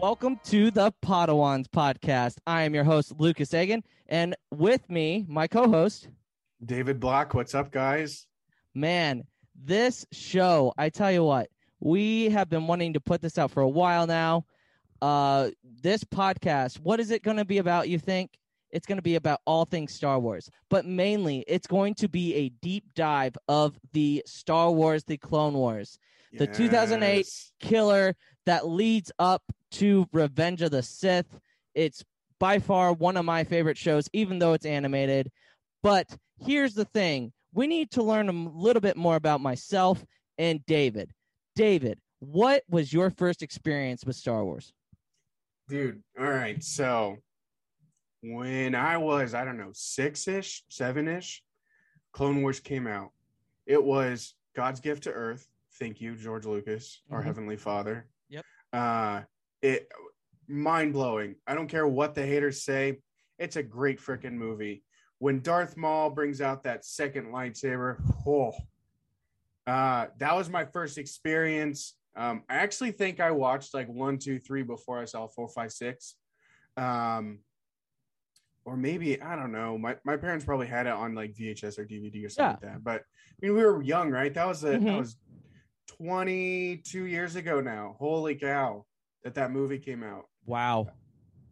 Welcome to the Podwans podcast. I am your host, Lucas Eggen, and with me, my co host, David Block. What's up, guys? Man, this show, I tell you what, we have been wanting to put this out for a while now. Uh, this podcast, what is it going to be about, you think? It's going to be about all things Star Wars, but mainly it's going to be a deep dive of the Star Wars, the Clone Wars, the 2008 killer that leads up to Revenge of the Sith. It's by far one of my favorite shows, even though it's animated. But here's the thing we need to learn a little bit more about myself and David. David, what was your first experience with Star Wars? Dude, all right. So when I was, I don't know, six ish, seven ish, Clone Wars came out. It was God's gift to Earth. Thank you, George Lucas, our Mhm. Heavenly Father. Yep. Uh, it mind blowing. I don't care what the haters say. It's a great freaking movie. When Darth Maul brings out that second lightsaber, oh, uh, that was my first experience. Um, I actually think I watched like one, two, three before I saw four, five, six. Um, or maybe I don't know. My my parents probably had it on like VHS or DVD or something like that. But I mean, we were young, right? That was a, Mhm. that was twenty two years ago now. Holy cow! That that movie came out. Wow.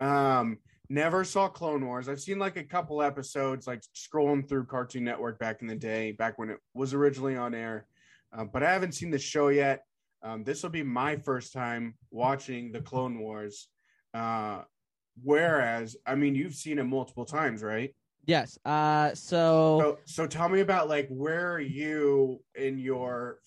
Um, never saw Clone Wars. I've seen like a couple episodes, like scrolling through Cartoon Network back in the day, back when it was originally on air. Uh, but I haven't seen the show yet. Um, this will be my first time watching the Clone Wars. Uh, whereas, I mean, you've seen it multiple times, right? Yes. Uh so So, so tell me about like where are you in your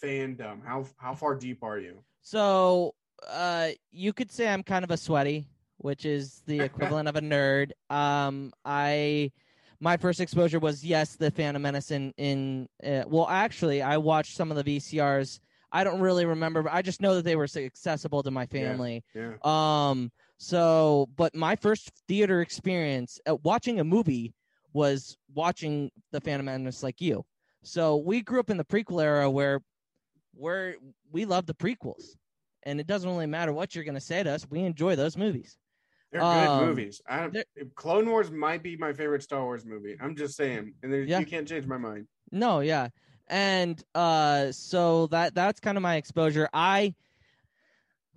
fandom? How how far deep are you? So, uh, you could say I'm kind of a sweaty, which is the equivalent of a nerd. Um, I, my first exposure was yes, the Phantom Menace in in. Uh, well, actually, I watched some of the VCRs. I don't really remember, but I just know that they were accessible to my family. Yeah. Um, so, but my first theater experience uh, watching a movie was watching the Phantom Menace, like you. So we grew up in the prequel era where we're we love the prequels, and it doesn't really matter what you're gonna say to us. We enjoy those movies. They're good Um, movies. I Clone Wars might be my favorite Star Wars movie. I'm just saying, and there, Yeah. you can't change my mind. No, yeah. And uh so that that's kind of my exposure. I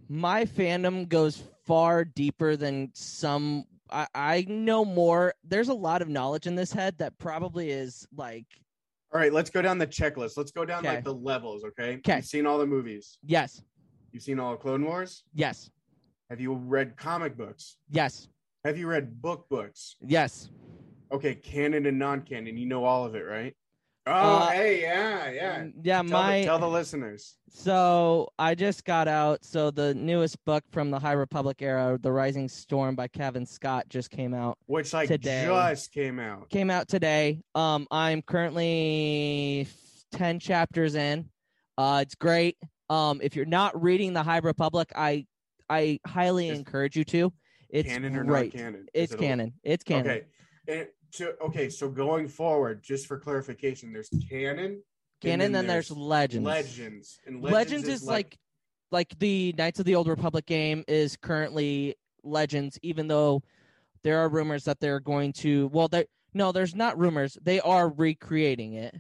my fandom goes far deeper than some I, I know more. There's a lot of knowledge in this head that probably is like All right, let's go down the checklist. Let's go down Okay. like the levels. Okay. You've seen all the movies. yes, You've seen all of Clone Wars. yes, Have you read comic books? yes, Have you read book books? yes. Okay, canon and non-canon. You know all of it, right? Oh, Uh, hey, yeah, yeah. Mm, Yeah, Tell, my the, tell the listeners. So I just got out. So the newest book from the High Republic era, The Rising Storm by Cavan Scott, just came out. Which like Today. just came out. Came out today. Um, I'm currently ten chapters in. Uh, it's great. Um, if you're not reading the High Republic, I I highly Is- encourage you to. It's canon or great. non-canon? Is It's it a- canon. It's canon. Okay. And to, okay, so going forward, just for clarification, there's canon, Canon. and Then there's legends. legends, and Legends, is, like like like the Knights of the Old Republic game is currently Legends, even though there are rumors that they're going to. Well, there no, there's not rumors. They are recreating it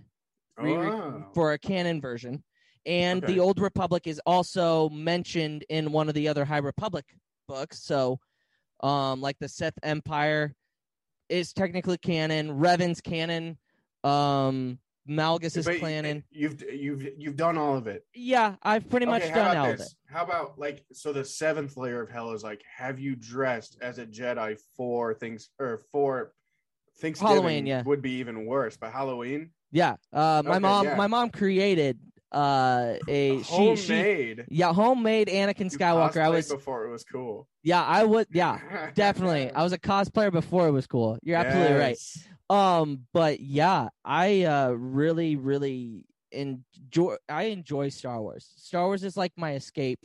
re- Oh. for a canon version, and Okay. the Old Republic is also mentioned in one of the other High Republic books. So, um, like the Sith Empire is technically canon. Revan's canon. Um, Malgus is But canon. You've you've you've done all of it. Yeah, I've pretty much okay, done all of it. How about like so the seventh layer of hell is like have you dressed as a Jedi for things or for Thanksgiving Halloween, yeah. would be even worse, but Halloween Yeah, uh, my Okay, mom, yeah. my mom created uh a she she homemade. yeah homemade Anakin Skywalker. I was before it was cool. yeah I would yeah definitely I was a cosplayer before it was cool. You're absolutely right. Um, but yeah, I uh really really enjoy I enjoy Star Wars. Star Wars is like my escape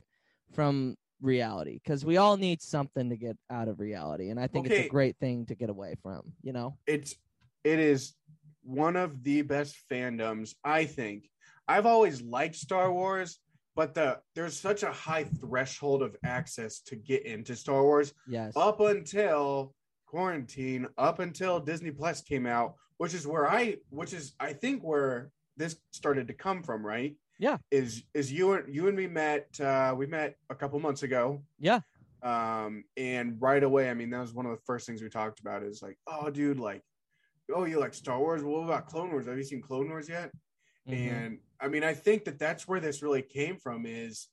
from reality because we all need something to get out of reality, and I think it's a great thing to get away from. You know? It's it is one of the best fandoms, I think. I've always liked Star Wars, but the there's such a high threshold of access to get into Star Wars Yes. up until quarantine, up until Disney Plus came out, which is where I which is I think where this started to come from, right? Yeah. Is is you and you and me met uh we met a couple months ago. Yeah. Um and right away, I mean that was one of the first things we talked about is like, oh dude, like oh you like Star Wars? What about Clone Wars? Have you seen Clone Wars yet? Mhm. And I mean, I think that that's where this really came from is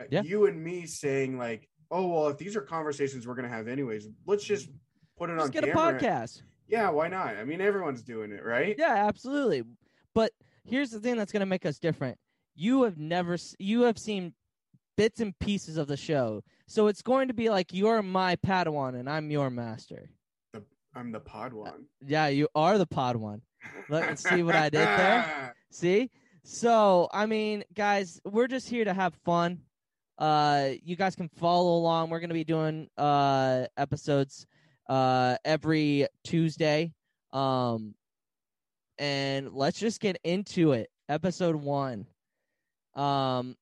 uh, Yeah. you and me saying like, oh well, if these are conversations we're gonna have anyways, let's just put it Just on get a podcast. Yeah, why not? I mean, everyone's doing it, right? Yeah, absolutely. But here's the thing that's going to make us different. You have never you have seen bits and pieces of the show. So it's going to be like you're my Padawan and I'm your master. I'm the pod one. Yeah, you are the pod one. Let's see what I did there. See? So, I mean, guys, we're just here to have fun. Uh you guys can follow along. We're going to be doing uh episodes uh every Tuesday. Um and let's just get into it. Episode 1. Um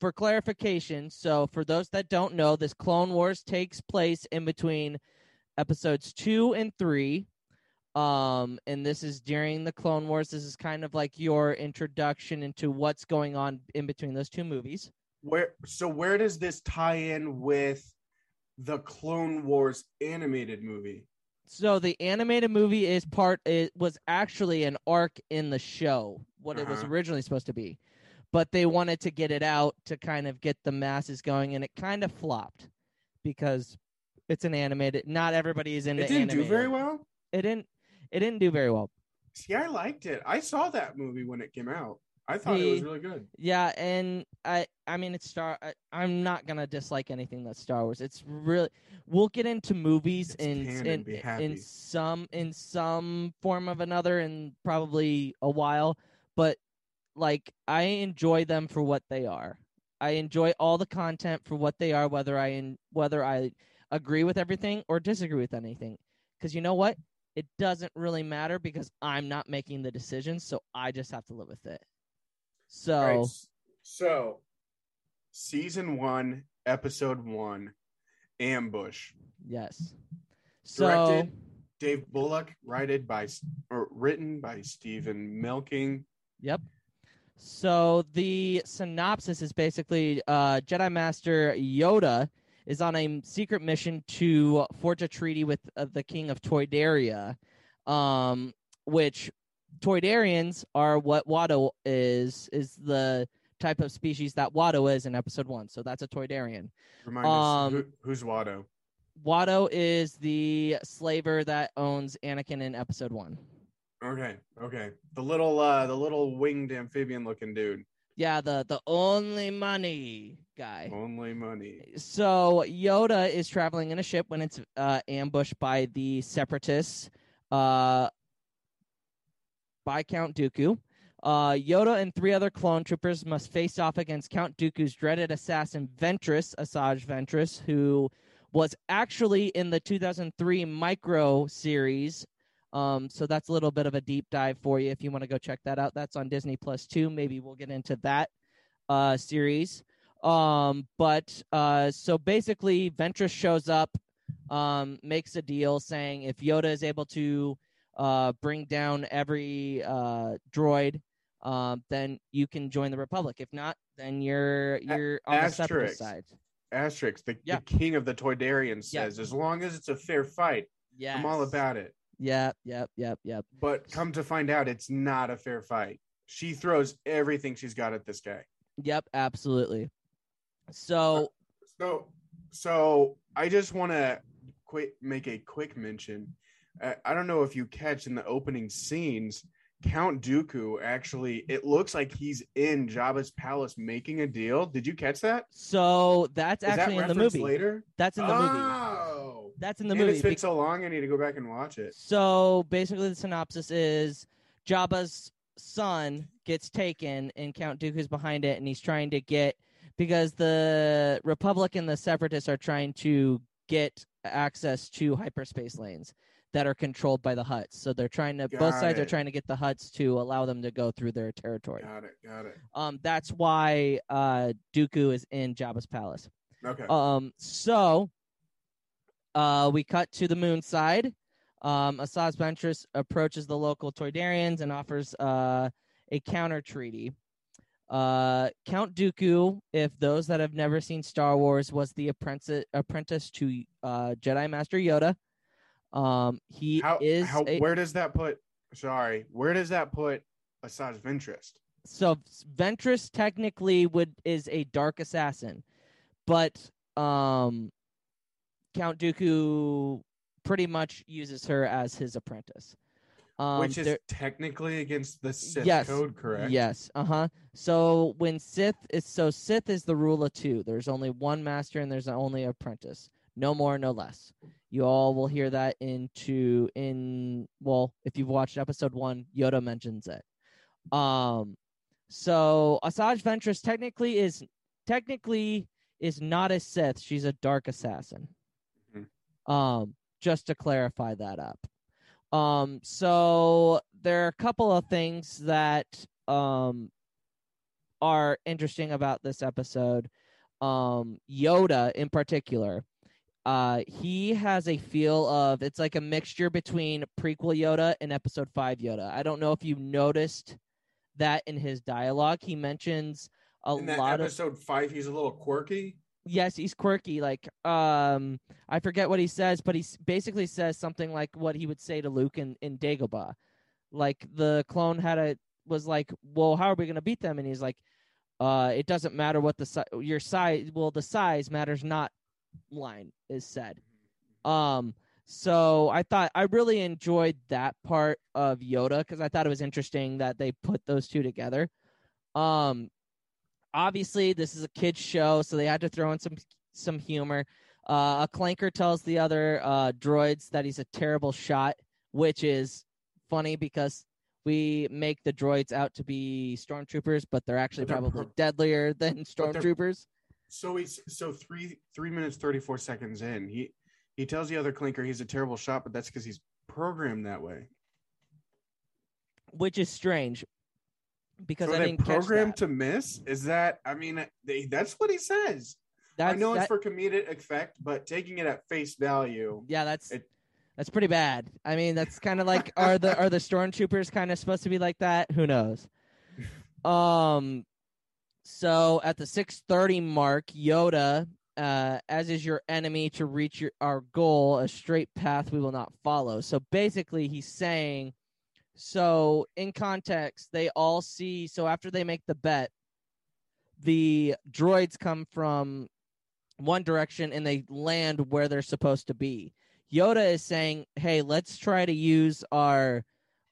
for clarification, so for those that don't know, this Clone Wars takes place in between episodes 2 and 3 um and this is during the clone wars this is kind of like your introduction into what's going on in between those two movies Where so where does this tie in with the Clone Wars animated movie? so the animated movie is part it was actually an arc in the show what it was Uh-huh. originally supposed to be but they wanted to get it out to kind of get the masses going and it kind of flopped because it's an animated not everybody is into It didn't do very well. it didn't it didn't do very well See, I liked it. I saw that movie when it came out. I thought it was really good. Yeah, and I I mean it's Star I, I'm not going to dislike anything that's Star Wars. It's really we'll get into movies in in, in some in some form of another in probably a while, but like I enjoy them for what they are. I enjoy all the content for what they are whether I in, whether I agree with everything or disagree with anything. Cuz you know what? It doesn't really matter because I'm not making the decisions, so I just have to live with it. So right, so season one, episode one, ambush. Yes. So Directed Dave Bullock, written by or written by Steven Melching. yep. So the synopsis is basically uh, Jedi Master Yoda is on a secret mission to forge a treaty with uh, the King of Toydaria, um, which Toydarians are what Watto is is the type of species that Watto is in Episode One. So that's a Toydarian. Remind Um, us who, who's Watto? Watto is the slaver that owns Anakin in Episode One. Okay, okay. The little uh the little winged amphibian looking dude. Yeah, the the only money guy. Only money. So Yoda is traveling in a ship when it's uh, ambushed by the separatists, uh, by Count Dooku. Uh, Yoda and three other clone troopers must face off against Count Dooku's dreaded assassin Ventress, Asajj Ventress, who was actually in the 2003 Micro series. Um, so that's a little bit of a deep dive for you if you want to go check that out. That's on Disney Plus two. Maybe we'll get into that uh, series. Um, but uh, so basically, Ventress shows up, um, makes a deal saying if Yoda is able to uh, bring down every uh, droid, um, then you can join the Republic. If not, then you're you're on the separatist side. Asterix, the, Yeah. the king of the Toydarians, Yeah. says, as long as it's a fair fight, Yeah, I'm all about it. Yep, yep, yep, yep. But come to find out, it's not a fair fight. She throws everything she's got at this guy. Yep, absolutely. So So, so I just want to quick make a quick mention. Uh, I don't know if you catch in the opening scenes, Count Dooku actually. It looks like he's in Jabba's palace making a deal. Did you catch that? so that's Is actually that in the movie. later? That's in the movie. That's in the Man, movie. It's been so long. I need to go back and watch it. So basically, the synopsis is Jabba's son gets taken, and Count Dooku's behind it, and he's trying to get because the Republic and the Separatists are trying to get access to hyperspace lanes that are controlled by the Hutts. So they're trying to both Got sides are trying to get the Hutts to allow them to go through their territory. Got it. Got it. Um, that's why uh, Dooku is in Jabba's palace. Okay. Um, so uh, we cut to the moon side. Um, Ventress approaches the local Toydarians and offers uh, a counter treaty. Uh, Count Dooku, if those that have never seen Star Wars, was the apprentice apprentice to uh, Jedi Master Yoda. Um, he how, is how a- where does that put? Sorry, where does that put Asajj Ventress? so Ventress technically would is a dark assassin, but um, Count Dooku pretty much uses her as his apprentice. Um, Which is technically against the Sith Yes, code, correct? Yes. Uh huh. So when Sith is so Sith is the rule of two. There's only one master and there's only apprentice. No more, no less. You all will hear that into in well, if you've watched episode one, Yoda mentions it. Um, so Asajj Ventress technically is technically is not a Sith. She's a dark assassin. Um, just to clarify that up. Um, so there are a couple of things that um are interesting about this episode. Um, Yoda in particular, uh, he has a feel of it's like a mixture between prequel Yoda and episode five Yoda. I don't know if you noticed that in his dialogue. He mentions a In that lot of episode five, he's a little quirky. Yes he's quirky like um i forget what he says but he basically says something like what he would say to luke in, in dagobah. Like the clone had a was like well how are we going to beat them? And he's like uh it doesn't matter what the si- your size well the size matters not line is said. Um so i thought i really enjoyed that part of yoda because i thought it was interesting that they put those two together. Um obviously this is a kids show so they had to throw in some some humor uh, a clanker tells the other uh, droids that he's a terrible shot which is funny because we make the droids out to be stormtroopers but they're actually But they're probably pro- deadlier than stormtroopers So he's so three three minutes thirty four seconds in. He he tells the other clanker he's a terrible shot, but that's because he's programmed that way. which is strange because So i didn't programmed to miss. Is that? I mean, they, that's what he says. That's, I know it's for comedic effect, but taking it at face value, yeah that's it- that's pretty bad i mean that's kind of like are the are the stormtroopers kind of supposed to be like that who knows um so at the 630 mark yoda uh as is your enemy to reach your our goal a straight path we will not follow so basically he's saying so in context they all see so after they make the bet the droids come from one direction and they land where they're supposed to be. Yoda is saying hey let's try to use our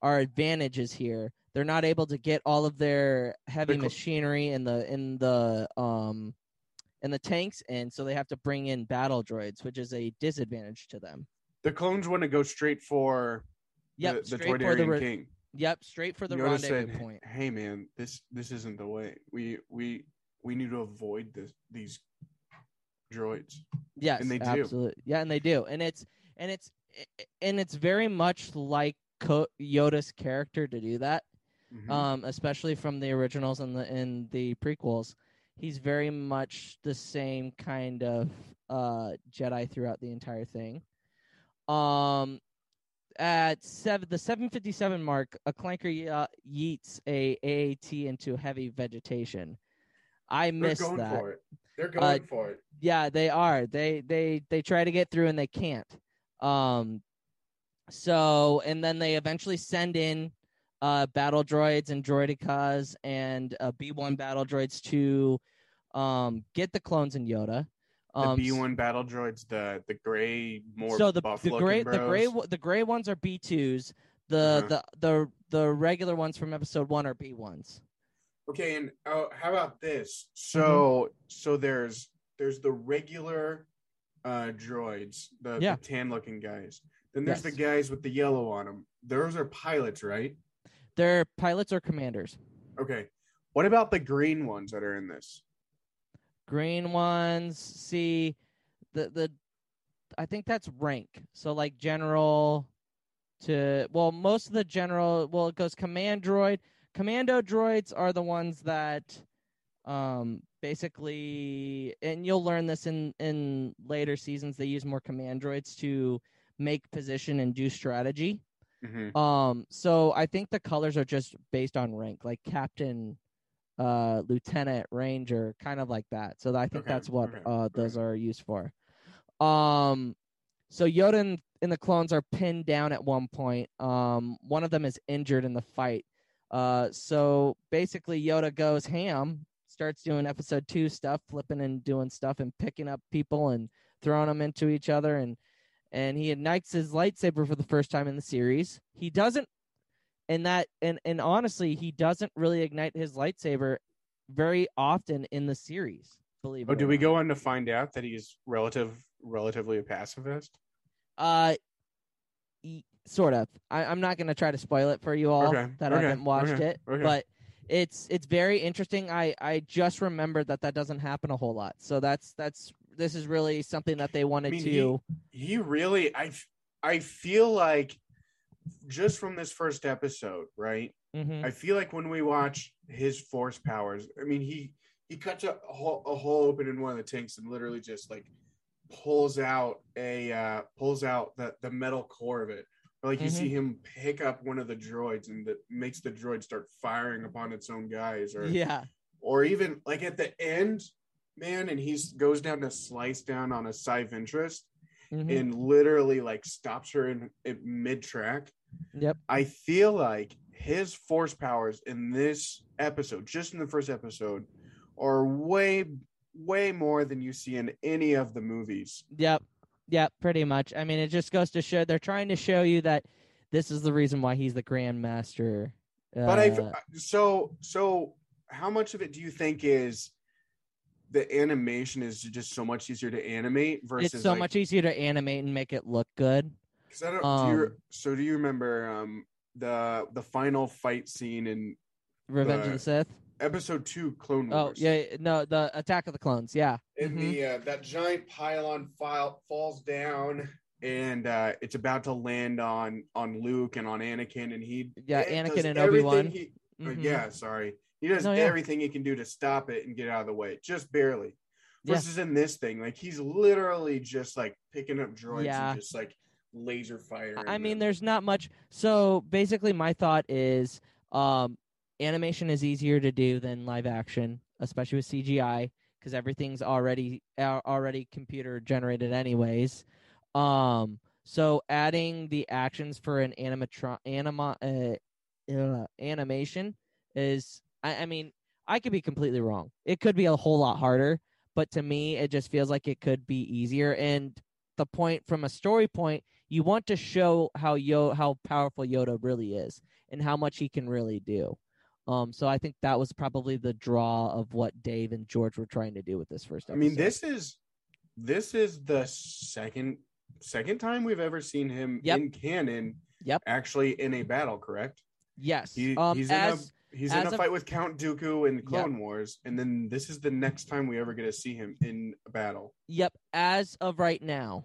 our advantages here. They're not able to get all of their heavy machinery in the in the um in the tanks and so they have to bring in battle droids which is a disadvantage to them. The clones want to go straight for yep the, the straight for the Toydarian re- king. yep straight for the Yoda rendezvous said, point "Hey man, this this isn't the way. We we we need to avoid this these droids." Yes, And they do. absolutely. Yeah, and they do, and it's and it's and it's very much like Co- Yoda's character to do that, Mhm. um, especially from the originals and the in the prequels. he's very much the same kind of uh Jedi throughout the entire thing. Um at seven the 757 mark, a clanker uh, yeets a AAT into heavy vegetation. I They're missed going that. for it. They're Uh, going for it. Yeah, they are. They they they try to get through and they can't. Um so and then they eventually send in uh battle droids and droidekas and uh B1 battle droids to um get the clones and Yoda. The Um B one battle droids, the the gray, more so the the gray the gray the gray ones are B2s. The Uh-huh. the the the regular ones from episode 1 are B1s. Okay, and oh, how about this? So Mm-hmm. so there's there's the regular uh droids, the, Yeah. the tan looking guys. Then there's the guys with the yellow on them. Those are pilots, right? They're pilots or commanders. Okay. What about the green ones that are in this? Green ones see the the i think that's rank. So like general to well most of the general well it goes command droid. Commando droids are the ones that um basically and you'll learn this in in later seasons they use more command droids to make position and do strategy. Mhm. um, so I think the colors are just based on rank, like captain, uh, lieutenant, ranger, kind of like that. So I think Okay, that's what okay, uh those are used for. Um, so Yoda and, and the clones are pinned down at one point. Um, one of them is injured in the fight. Uh, so basically Yoda goes ham, starts doing episode two stuff, flipping and doing stuff and picking up people and throwing them into each other and and he ignites his lightsaber for the first time in the series. He doesn't and that and and honestly, he doesn't really ignite his lightsaber very often in the series. Believe it. Oh, or do we go on to find out that he's relative relatively a pacifist? Uh, y- sort of. I, I'm not gonna try to spoil it for you all Okay, that okay, haven't watched okay, it, but it's it's very interesting. I I just remembered that that doesn't happen a whole lot. So that's that's this is really something that they wanted mean, to. He really I I feel like just from this first episode, right? Mhm. I feel like when we watch his force powers, I mean, he he cuts a hole, a hole open in one of the tanks and literally just like pulls out a uh, pulls out the the metal core of it. Or like you Mhm. see him pick up one of the droids and that makes the droid start firing upon its own guys, or Yeah. or even like at the end, man, and he goes down to slice down on Asajj Ventress Mhm. and literally like stops her in, in mid track. Yep. I feel like his force powers in this episode, just in the first episode, are way, way more than you see in any of the movies. Yep. Yep. Pretty much. I mean, it just goes to show they're trying to show you that this is the reason why he's the Grand Master. But I, Uh, so, so how much of it do you think is the animation is just so much easier to animate versus it's so like, much easier to animate and make it look good. Because I don't. do you, Um, so do you remember um the the final fight scene in Revenge of The- the Sith. episode two, Clone Oh Wars? yeah, yeah, no, the Attack of the Clones. Yeah. In Mhm. the uh, that giant pylon file falls down, and uh it's about to land on on Luke and on Anakin, and he Yeah, Anakin and Obi-Wan. he- uh, Mhm. yeah, sorry. He does No, yeah. everything he can do to stop it and get out of the way, just barely. Yeah. Versus in this thing, like he's literally just like picking up droids Yeah. and just like laser firing. I mean, them. there's not much. So basically, my thought is, um, animation is easier to do than live action, especially with CGI, because everything's already already computer generated, anyways. Um, so adding the actions for an animatron anima uh, uh, animation is, I, I mean, I could be completely wrong. It could be a whole lot harder, but to me, it just feels like it could be easier. And the point from a story point you want to show how Yo how powerful Yoda really is and how much he can really do. Um, so I think that was probably the draw of what Dave and George were trying to do with this first I mean, this is this is the second second time we've ever seen him Yep. in canon. Yep. Actually, in a battle, correct? yes. He, um, he's as in a he's in as a of- fight with Count Dooku in the Clone Wars, and then this is the next time we ever get to see him in a battle. yep, as of right now.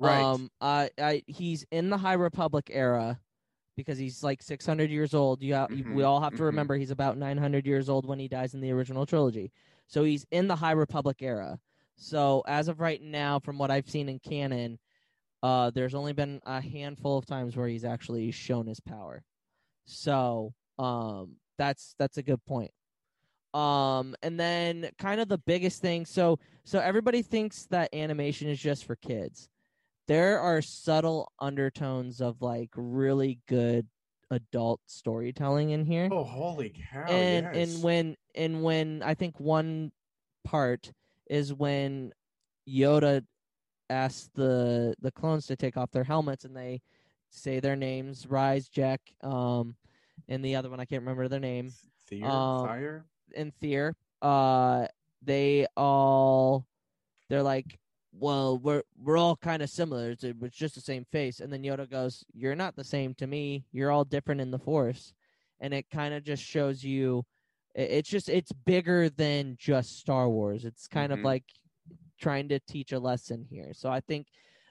Right. Um, I, I, he's in the High Republic era because he's like 600 years old. You, ha- we Mhm, all have to mhm. remember he's about 900 years old when he dies in the original trilogy. So he's in the High Republic era. So as of right now, from what I've seen in canon, uh, there's only been a handful of times where he's actually shown his power. So um, that's that's a good point. Um, and then kind of the biggest thing. So so everybody thinks that animation is just for kids there are subtle undertones of like really good adult storytelling in here oh, holy cow! and yes. and when and when i think one part is when yoda asks the the clones to take off their helmets and they say their names rise jack um and the other one i can't remember their name Fear, um, fire. and Fear, uh, they all they're like, well, we're we're all kind of similar. It's, it's just the same face. And then Yoda goes, "You're not the same to me. You're all different in the Force." And it kind of just shows you, it's just it's bigger than just Star Wars. It's kind Mhm. of like trying to teach a lesson here. So I think,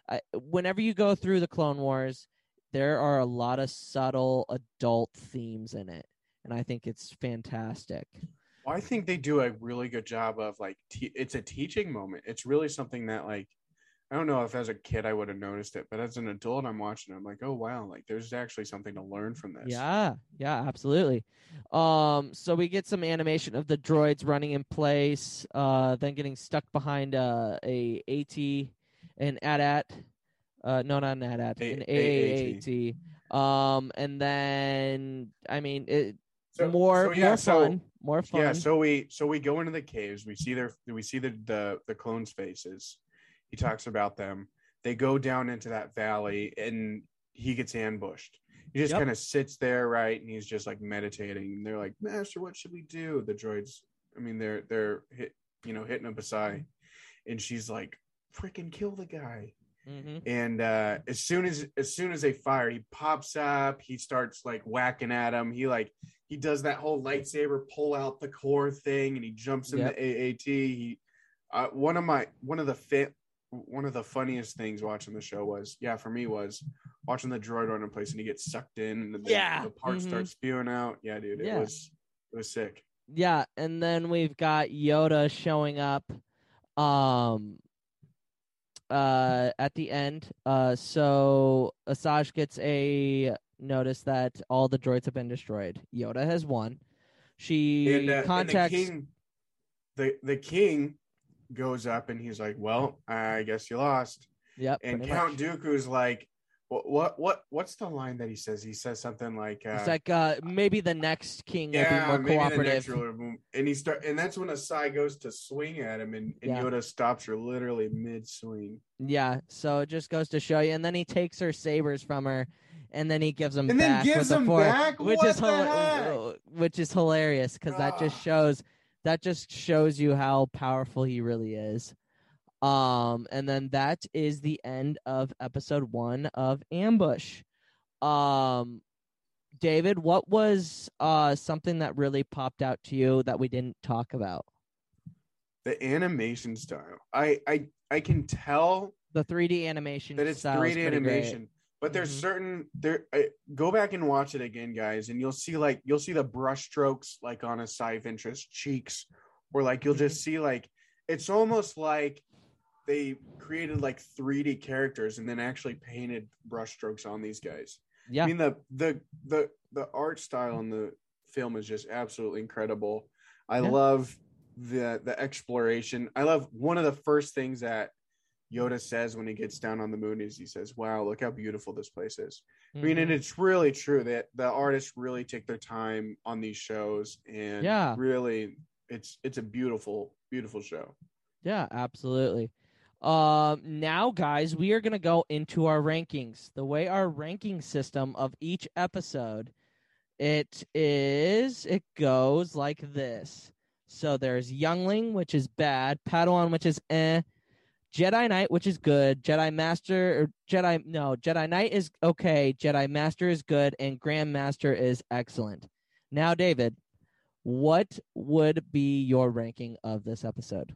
I, whenever you go through the Clone Wars, there are a lot of subtle adult themes in it, and I think it's fantastic. I think they do a really good job of like te- it's a teaching moment. It's really something that like I don't know if as a kid I would have noticed it, but as an adult I'm watching, it, I'm like, oh wow, like there's actually something to learn from this. Yeah, yeah, absolutely. Um, so we get some animation of the droids running in place, uh, then getting stuck behind uh, a AT, an AT-AT, uh, no, not an AT-AT, A- an AAT. AAT. Um, and then I mean, it So- more so, yeah, more so- fun, more fun. Yeah, so we so we go into the caves. We see their we see the the the clones' faces. He talks about them. They go down into that valley, and he gets ambushed. He just Yep. kind of sits there, right, and he's just like meditating. And they're like, "Master, what should we do?" The droids. I mean, they're they're hit, you know, hitting up aside, and she's like, "Freaking kill the guy!" Hmm and uh as soon as as soon as they fire he pops up he starts like whacking at him he like he does that whole lightsaber pull out the core thing and he jumps in Yep. the aat he uh one of my one of the fit one of the funniest things watching the show was yeah for me was watching the droid run in place and he gets sucked in and the, Yeah. the parts Mhm. start spewing out yeah dude it Yeah. was it was sick Yeah, and then we've got Yoda showing up um uh at the end. Uh so Asajj gets a notice that all the droids have been destroyed. Yoda has won. She and, uh, and the contacts king the the king goes up and he's like well i guess you lost Yep. and Count much. Dooku's like, what, what, what, what's the line that he says? He says something like, uh, It's like uh maybe the next king yeah, will be more cooperative. ruler And he start, and that's when Asajj goes to swing at him, and, and Yeah. Yoda stops her literally mid swing, Yeah, so it just goes to show you. And then he takes her sabers from her, and then he gives them and then back gives with the them Force, back. which what is hila- heck? which is hilarious because that just Ah. shows that just shows you how powerful he really is. Um, and then that is the end of episode one of Ambush. Um, David, what was uh something that really popped out to you that we didn't talk about? The animation style, I, I, I can tell The 3D animation that it's 3D pretty great. animation. But there's Mhm. certain there. I, go back and watch it again, guys, and you'll see like you'll see the brush strokes like on Asajj Ventress cheeks, or like you'll Mm-hmm. just see like it's almost like they created like 3D characters and then actually painted brushstrokes on these guys. Yeah. I mean the the the the art style in the film is just absolutely incredible. I Yeah. love the the exploration. I love one of the first things that Yoda says when he gets down on the moon is he says, "Wow, look how beautiful this place is." I mean, and mm-hmm. it's really true that the artists really take their time on these shows, and Yeah. really, it's it's a beautiful, beautiful show. Yeah, absolutely. Um, now, guys, we are going to go into our rankings. The way our ranking system of each episode, it is, it goes like this. So there's Youngling, which is bad, Padawan, which is eh, Jedi Knight, which is good, Jedi Master, or Jedi, no, Jedi Knight is okay, Jedi Master is good, and Grand Master is excellent. Now, David, what would be your ranking of this episode?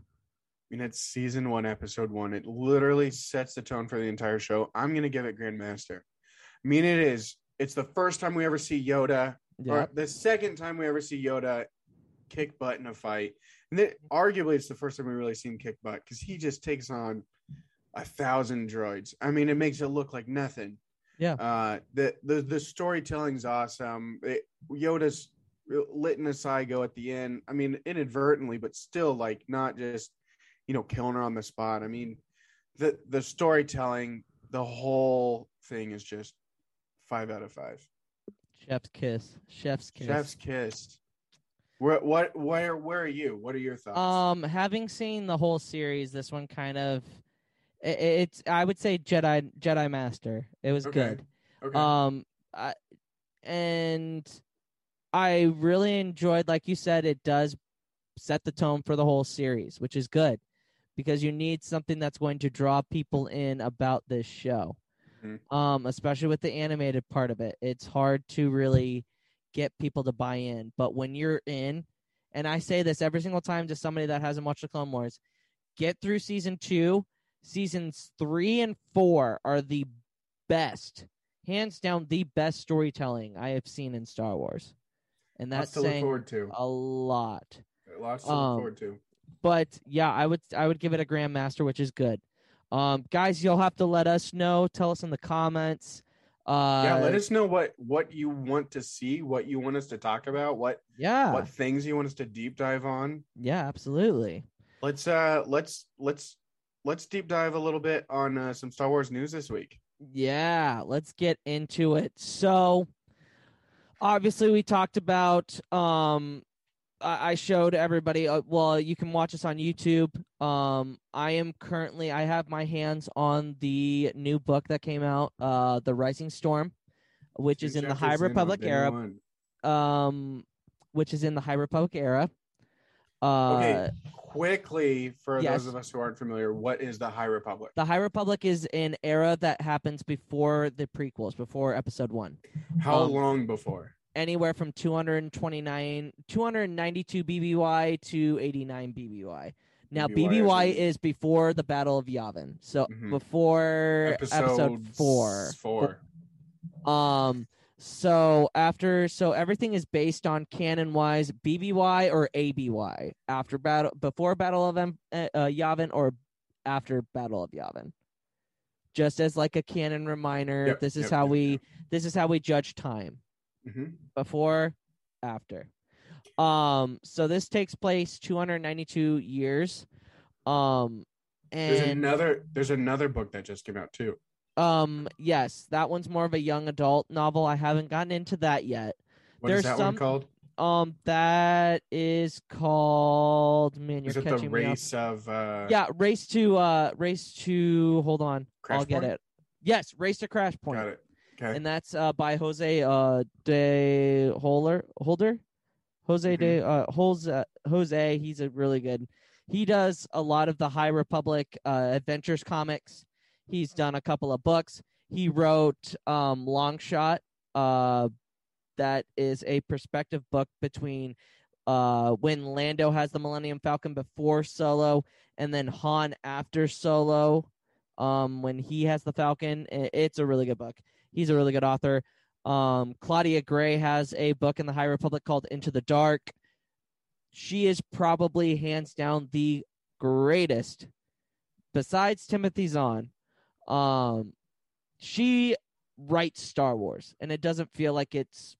I mean, it's season one, episode one. It literally sets the tone for the entire show. I'm gonna give it Grandmaster. I mean, it is. It's the first time we ever see Yoda, Yeah. or the second time we ever see Yoda kick butt in a fight. And then, arguably, it's the first time we really see him kick butt because he just takes on a thousand droids. I mean, it makes it look like nothing. Yeah. Uh, the the the storytelling's awesome. It, Yoda's letting Asajj go at the end. I mean, inadvertently, but still, like not just you know killing her on the spot. I mean, the the storytelling, the whole thing is just five out of five. Chef's kiss. Chef's kiss. Chef's kissed. Where what where where are you? What are your thoughts? Um, having seen the whole series, this one kind of it's I would say Jedi Jedi Master. It was Okay. good. okay. Um, I, and I really enjoyed, like you said, it does set the tone for the whole series, which is good because you need something that's going to draw people in about this show. Mhm. Um, especially with the animated part of it, it's hard to really get people to buy in. But when you're in, and I say this every single time to somebody that hasn't watched the Clone Wars, get through season two. Seasons three and four are the best, hands down, the best storytelling I have seen in Star Wars, and Lots that's to look forward to. a lot. Lots to um, look forward to. But yeah, I would I would give it a Grandmaster, which is good. Um, guys, you'll have to let us know. Tell us in the comments. Uh, yeah, let us know what what you want to see, what you want us to talk about, what Yeah, what things you want us to deep dive on. yeah, absolutely. Let's uh let's let's let's deep dive a little bit on uh, some Star Wars news this week. Yeah, let's get into it. So, obviously, we talked about. Um, I showed everybody. Uh, well, you can watch us on YouTube. Um, I am currently. I have my hands on the new book that came out, uh, "The Rising Storm," which is in the High Republic era. Um, which is in the High Republic era. Uh, Okay, quickly for yes. those of us who aren't familiar, what is the High Republic? the High Republic is an era that happens before the prequels, before Episode One. How um, long before? Anywhere from 229 292 BBY to 89 BBY. Now BBY BBY is before the Battle of Yavin. So Mhm. before episode, 4. Four. Um so after so everything is based on canon wise BBY or ABY after battle before Battle of uh, uh, Yavin or after Battle of Yavin. Just as like a canon reminder, Yep, this is yep, how yep, we this is how we judge time Mhm. before after um so this takes place 292 years um There's and another. There's another book that just came out too. um yes that one's more of a young adult novel i haven't gotten into that yet What is There's that some- one called? um that is called man you're Is it the catching me up. race of? uh yeah race to uh race to hold on Crash i'll get it yes race to crash point Got it. Okay. and that's uh, by Jose uh, de Holder Holder, Jose de Mm-hmm. uh, Jose Jose. He's a really good. He does a lot of the High Republic uh, adventures comics. He's done a couple of books. He wrote um, Long Shot. Uh, that is a perspective book between uh, when Lando has the Millennium Falcon before Solo, and then Han after Solo. Um, when he has the Falcon, it's a really good book. He's a really good author. Um, Claudia Gray has a book in the High Republic called Into the Dark. She is probably hands down the greatest, besides Timothy Zahn. Um, she writes Star Wars, and it doesn't feel like it's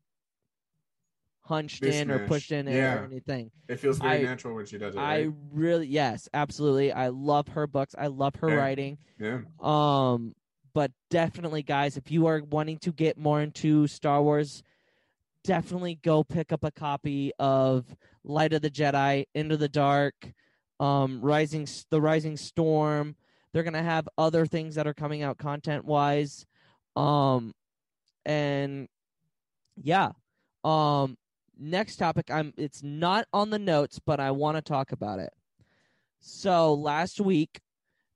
hunched in or pushed in Yeah. or anything. it feels very I- natural when she does it. I really, yes, absolutely. I love her books. I love her Yeah. writing. Yeah. Um, but definitely, guys, if you are wanting to get more into Star Wars, definitely go pick up a copy of Light of the Jedi, Into the Dark, um, Rising, the Rising Storm, They're gonna have other things that are coming out content wise. Um, and yeah. Um, next topic. I'm. It's not on the notes, but I want to talk about it. So last week,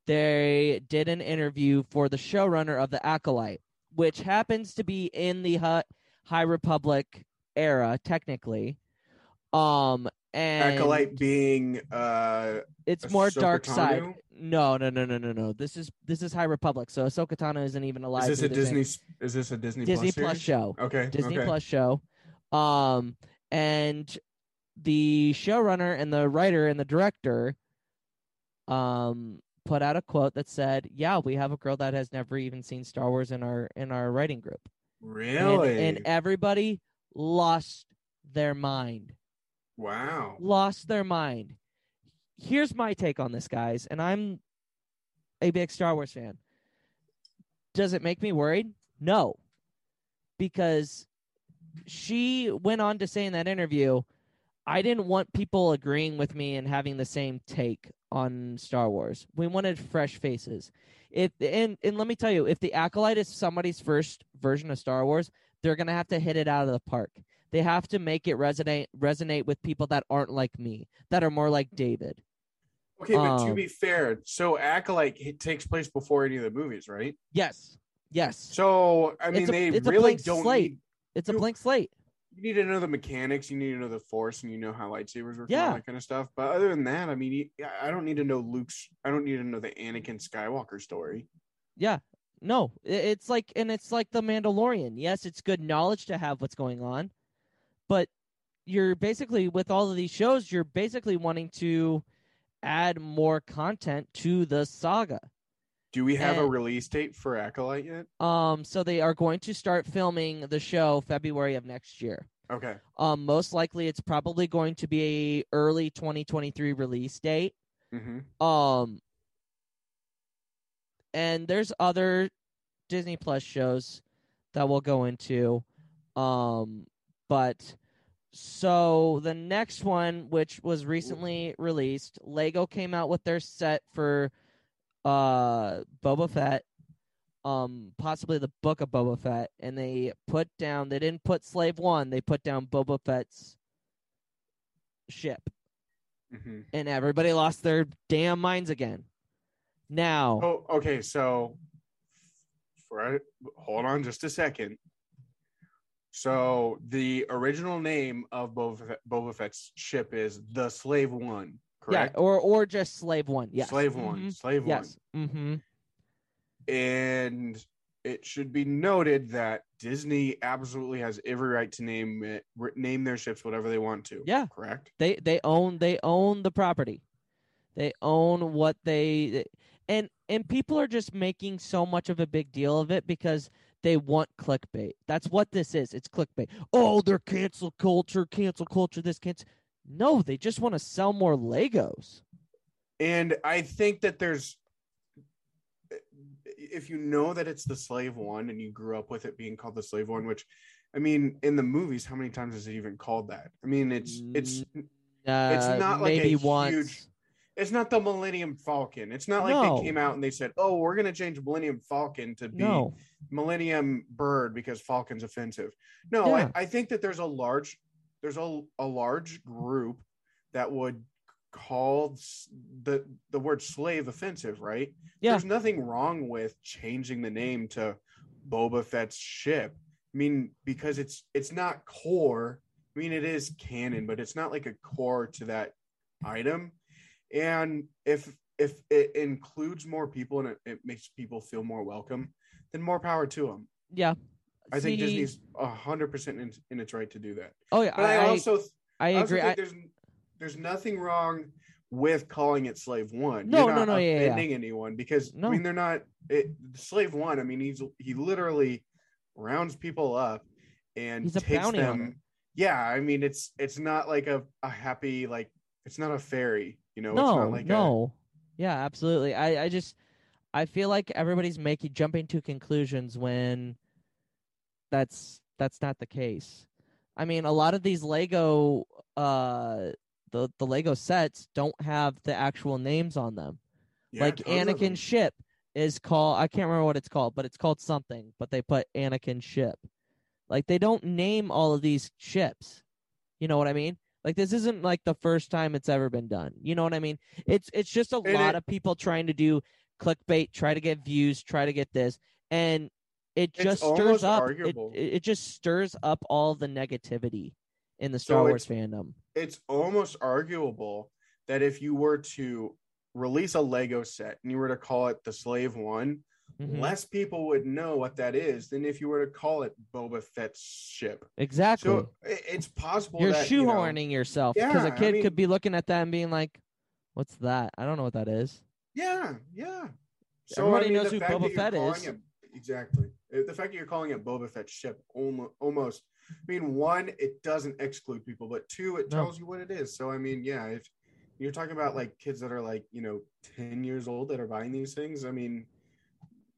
they did an interview for the showrunner of the Acolyte, which happens to be in the High Republic era, technically. Um, and Acolyte being uh it's more Ahsoka dark side. No, no, no, no, no, no. This is this is High Republic, so Ahsoka Tano isn't even alive. is this a Disney thing. is this a Disney Disney Plus, Plus show? Okay. Disney okay. Plus show. Um, and the showrunner and the writer and the director um put out a quote that said, "Yeah, we have a girl that has never even seen Star Wars in our in our writing group." And- Really? And, everybody lost their mind. wow. Lost their mind. Here's my take on this, guys, and I'm a big Star Wars fan. Does it make me worried? No. Because she went on to say in that interview, I didn't want people agreeing with me and having the same take on Star Wars. We wanted fresh faces. If and and let me tell you, if the Acolyte is somebody's first version of Star Wars, they're gonna have to hit it out of the park. They have to make it resonate resonate with people that aren't like me, that are more like David. Okay, but to Um, be fair, so Acolyte takes place before any of the movies, right? Yes, yes. So I mean, It's a- they it's a really blank don't slate. need. It's a blank slate. You need to know the mechanics. You need to know the Force, and you know how lightsabers work, Yeah. that kind of stuff. But other than that, I mean, I don't need to know Luke's. I don't need to know the Anakin Skywalker story. Yeah. No, it's like, and it's like the Mandalorian. Yes, it's good knowledge to have what's going on, but you're basically with all of these shows, you're basically wanting to add more content to the saga. Do we have a release date for Acolyte yet? Um, so they are going to start filming the show February of next year. Okay. Um, most likely it's probably going to be a early 2023 release date. Mm-hmm. Um, and there's other Disney Plus shows that we'll go into. Um, but so the next one, which was recently released, Lego came out with their set for uh Boba Fett, um, possibly the book of Boba Fett, and they put down they didn't put Slave One, they put down Boba Fett's ship Mm-hmm. and everybody lost their damn minds again. Now, Oh, okay. So, for hold on just a second. So the original name of Boba, Fett, Boba Fett's ship is the Slave One, correct? yeah, or or just slave one, yes, Slave One, Mhm. Slave yes, mm-hmm. And it should be noted that Disney absolutely has every right to name it, name their ships whatever they want to. Yeah. correct. They they own they own the property, they own what they and and people are just making so much of a big deal of it because they want clickbait. That's what this is. It's clickbait. Oh, they're cancel culture, cancel culture. This cancel. No, they just want to sell more Legos. And I think that there's, if you know that it's the slave one and you grew up with it being called the slave one, which, I mean, in the movies, how many times is it even called that? I mean, it's it's Uh, not like a once. huge- it's not the Millennium Falcon. It's not like No. they came out and they said, "Oh, we're gonna change Millennium Falcon to be No. Millennium Bird because Falcon's offensive." No, Yeah. I, I think that there's a large there's a, a large group that would call the the word slave offensive, right? Yeah. There's nothing wrong with changing the name to Boba Fett's ship. I mean, because it's it's not core. I mean, it is canon, but it's not like a core to that item. And if if it includes more people and it, it makes people feel more welcome, then more power to them. Yeah. I think Disney's hundred percent in, in its right to do that. Oh yeah, But I, I, also I, I also agree. think I, there's there's nothing wrong with calling it Slave One. No, You're no, not no, yeah, yeah. offending anyone because No. I mean they're not it, Slave One. I mean he's he literally rounds people up and He's takes them. Yeah, I mean it's it's not like a, a happy like it's not a fairy. You know, it's no, not like a, no. Yeah, absolutely. I, I just I feel like everybody's making jumping to conclusions when that's that's not the case. I mean, a lot of these Lego uh the the Lego sets don't have the actual names on them. Yeah, like tons of them. Anakin ship is called I can't remember what it's called, but it's called something, but they put Anakin ship. Like they don't name all of these ships. You know what I mean? Like this isn't like the first time it's ever been done. You know what I mean? It's it's just a And lot it- of people trying to do clickbait, try to get views, try to get this, and it just stirs up. It, it just stirs up all the negativity in the So Star Wars fandom. it's almost arguable that if you were to release a Lego set and you were to call it the Slave One, Mhm. less people would know what that is than if you were to call it Boba Fett's ship. Exactly. So it's possible You're that, you know, shoehorning yourself because Yeah, a I kid mean- could be looking at that and being like, "What's that? I don't know what that is." yeah, yeah. Everybody I mean, knows who Boba Fett is. it- exactly. The fact that you're calling it Boba Fett's ship almost. I mean, one, it doesn't exclude people, but two, it No. tells you what it is. So I mean, yeah, if you're talking about like kids that are like you know ten years old that are buying these things, I mean,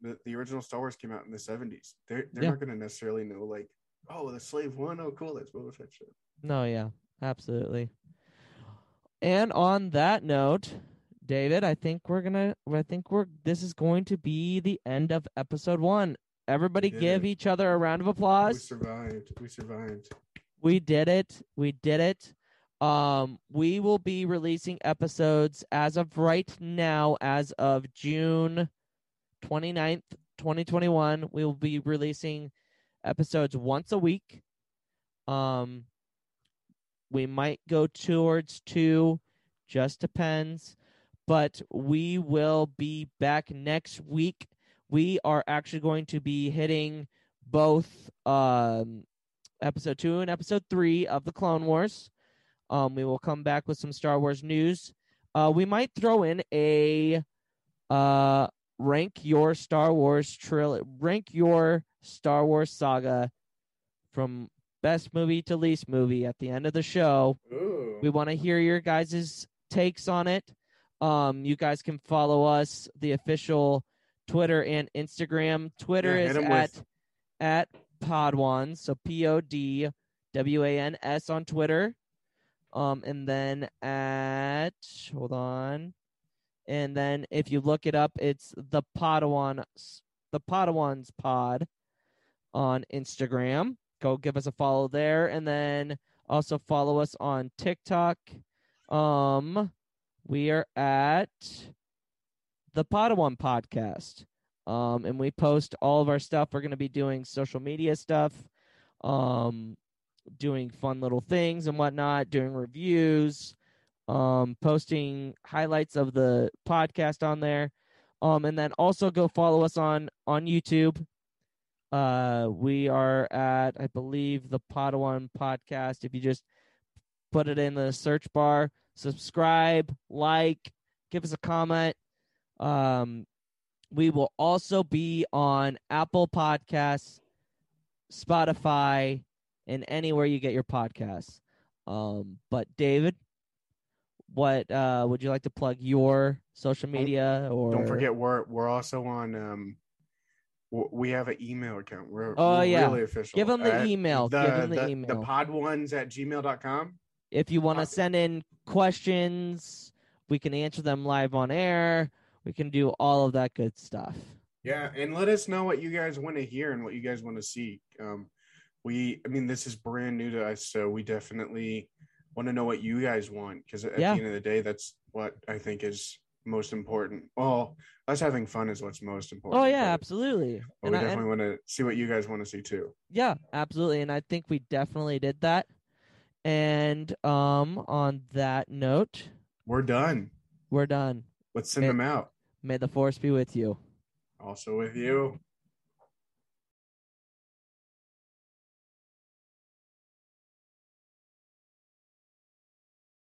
the, the original Star Wars came out in the '70s. They're they're Yeah. not going to necessarily know like, oh, the Slave One. Oh, cool, that's Boba Fett's ship. No, yeah, absolutely. And on that note, David, I think we're gonna. I think we're. This is going to be the end of episode one. Everybody, give it. each other a round of applause. We survived. We survived. We did it. We did it. Um, we will be releasing episodes as of right now, as of June 29th, 2021. We will be releasing episodes once a week. Um, we might go towards two, just depends. But we will be back next week. We are actually going to be hitting both um episode two and episode three of the Clone Wars. Um, we will come back with some Star Wars news. Uh, we might throw in a uh rank your Star Wars trilogy, rank your Star Wars saga from best movie to least movie at the end of the show. Ooh. We want to hear your guys' takes on it. Um, you guys can follow us, the official Twitter and Instagram. Twitter Yeah, is at with- at Podwan, so P O D W A N S on Twitter. Um, and then at hold on, and then if you look it up, it's the Podwan, the Podwans Pod on Instagram. Go give us a follow there, and then also follow us on TikTok. Um, we are at the Podwan Podcast. Um, and we post all of our stuff. We're going to be doing social media stuff, um, doing fun little things and whatnot, doing reviews, um, posting highlights of the podcast on there. Um, and then also go follow us on on YouTube. Uh, we are at, I believe, the Podwan Podcast. If you just put it in the search bar, subscribe, like, give us a comment. Um, we will also be on Apple Podcasts, Spotify, and anywhere you get your podcasts. Um, but David, what uh, would you like to plug your social media or Don't forget, we're we're also on. Um, we have an email account. We're, Oh, we're yeah. really official. Give 'em the At email. The, Give 'em the the, email. The Podwans at gmail.com. if you want to Uh, send in questions, we can answer them live on air. We can do all of that good stuff. Yeah, and let us know what you guys want to hear and what you guys want to see. Um, we, I mean, this is brand new to us, so we definitely want to know what you guys want because at Yeah. the end of the day, that's what I think is most important. Well, us having fun is what's most important. Oh yeah, absolutely. We I- definitely want to see what you guys want to see too. Yeah, absolutely. And I think we definitely did that. And um on that note, We're done. we're done. Let's send Eh. them out. May the force be with you. Also with you.